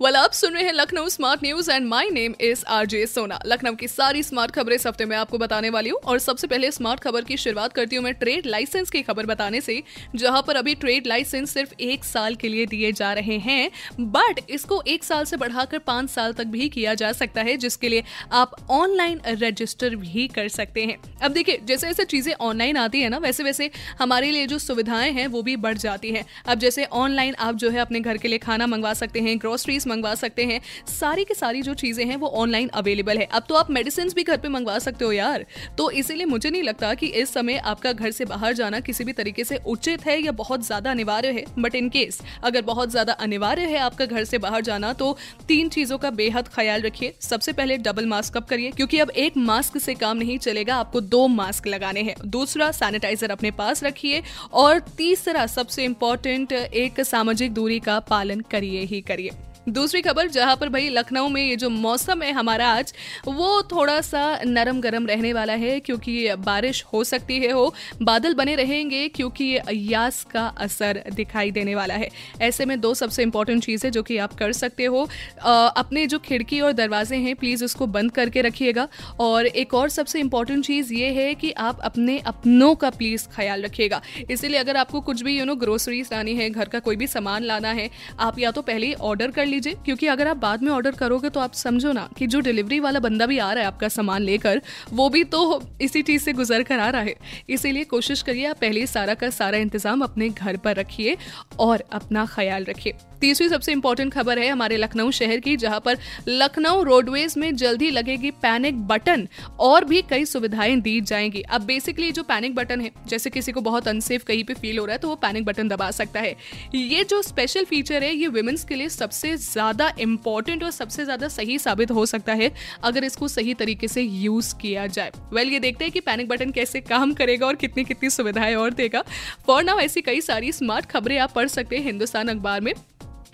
वाल आप सुन रहे हैं Lucknow smart news and my name is RJ Sona Lucknow की सारी स्मार्ट खबरें इस हफ़्ते में आपको बताने वाली हूँ और सबसे पहले स्मार्ट खबर की शुरुआत करती हूँ मैं ट्रेड लाइसेंस की खबर बताने से, जहाँ पर अभी ट्रेड लाइसेंस सिर्फ़ एक साल के लिए दिए जा रहे हैं बट इसको एक साल से बढ़ाकर पाँच साल तक भी किया जा सकता है, जिसके लिए आप ऑनलाइन रजिस्टर भी कर सकते हैं। अब देखिए, जैसे जैसे चीज़ें ऑनलाइन आती है ना, वैसे वैसे हमारे लिए जो सुविधाएँ हैं, वो भी बढ़ जाती हैं। अब जैसे ऑनलाइन आप जो है अपने घर के लिए खाना मंगवा सकते हैं ग्रोसरीज मंगवा सकते हैं। सारी की सारी जो चीज़ें हैं, वो ऑनलाइन अवेलेबल है। अब तो आप मेडिसिन भी घर पे मंगवा सकते हो यार। तो इसीलिए मुझे नहीं लगता कि इस समय आपका घर से बाहर जाना किसी भी तरीके से उचित है या बहुत ज़्यादा अनिवार्य है। बट इन केस अगर बहुत ज़्यादा अनिवार्य है आपका घर से बाहर जाना तो तीन चीज़ों का बेहद ख्याल रखिए। सबसे पहले डबल मास्क अप करिए, क्योंकि अब एक मास्क से काम नहीं चलेगा, आपको दो मास्क लगाने हैं। दूसरा सैनिटाइजर अपने पास रखिए और तीसरा, सबसे इंपॉर्टेंट एक सामाजिक दूरी का पालन करिए ही करिए। दूसरी खबर, जहाँ पर भाई लखनऊ में ये जो मौसम है हमारा आज, वो थोड़ा सा नरम गरम रहने वाला है, क्योंकि बारिश हो सकती है, हो बादल बने रहेंगे, क्योंकि यास का असर दिखाई देने वाला है। ऐसे में दो सबसे इंपॉर्टेंट चीज़ें जो कि आप कर सकते हो। अपने जो खिड़की और दरवाजे हैं प्लीज़ उसको बंद करके रखिएगा। और एक और सबसे इंपॉर्टेंट चीज़ ये है कि आप अपने अपनों का प्लीज़ ख्याल रखिएगा। इसीलिए अगर आपको कुछ भी यू नो ग्रोसरीज लानी है, घर का कोई भी सामान लाना है, आप या तो पहले ऑर्डर कर लीजिए, क्योंकि अगर आप बाद में ऑर्डर करोगे तो आप समझो ना कि जो डिलीवरी वाला बंदा भी आ रहा है आपका सामान लेकर, वो भी तो इसी चीज़ से गुजर कर आ रहा है। इसीलिए कोशिश करिए आप पहले सारा का सारा इंतज़ाम अपने घर पर रखिए और अपना ख्याल रखिए। तीसरी सबसे इंपॉर्टेंट खबर है हमारे लखनऊ शहर की, जहाँ पर लखनऊ रोडवेज़ में जल्दी लगेगी पैनिक बटन और भी कई सुविधाएँ दी जाएँगी। अब बेसिकली जो पैनिक बटन है, जैसे किसी को बहुत अनसेफ कहीं पे फील हो रहा है तो वो पैनिक बटन दबा सकता है। ये जो स्पेशल फीचर है, ये वुमेन्स के लिए सबसे ज़्यादा इंपॉर्टेंट और सबसे ज़्यादा सही साबित हो सकता है अगर इसको सही तरीके से यूज़ किया जाए। वेल well, ये देखते हैं कि पैनिक बटन कैसे काम करेगा और कितनी कितनी सुविधाएँ और देगा। फॉर नाउ ऐसी कई सारी स्मार्ट खबरें आप पढ़ सकते हैं हिंदुस्तान अखबार में।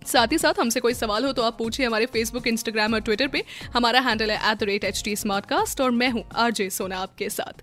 साथ ही साथ हमसे कोई सवाल हो तो आप पूछिए हमारे फेसबुक इंस्टाग्राम और ट्विटर पे। हमारा हैंडल है at the rate H T और मैं हूँ आरजे सोना आपके साथ।